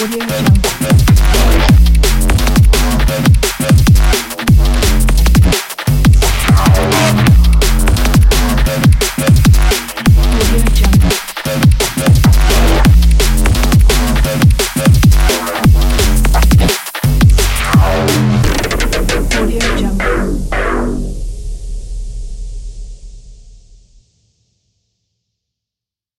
昨天一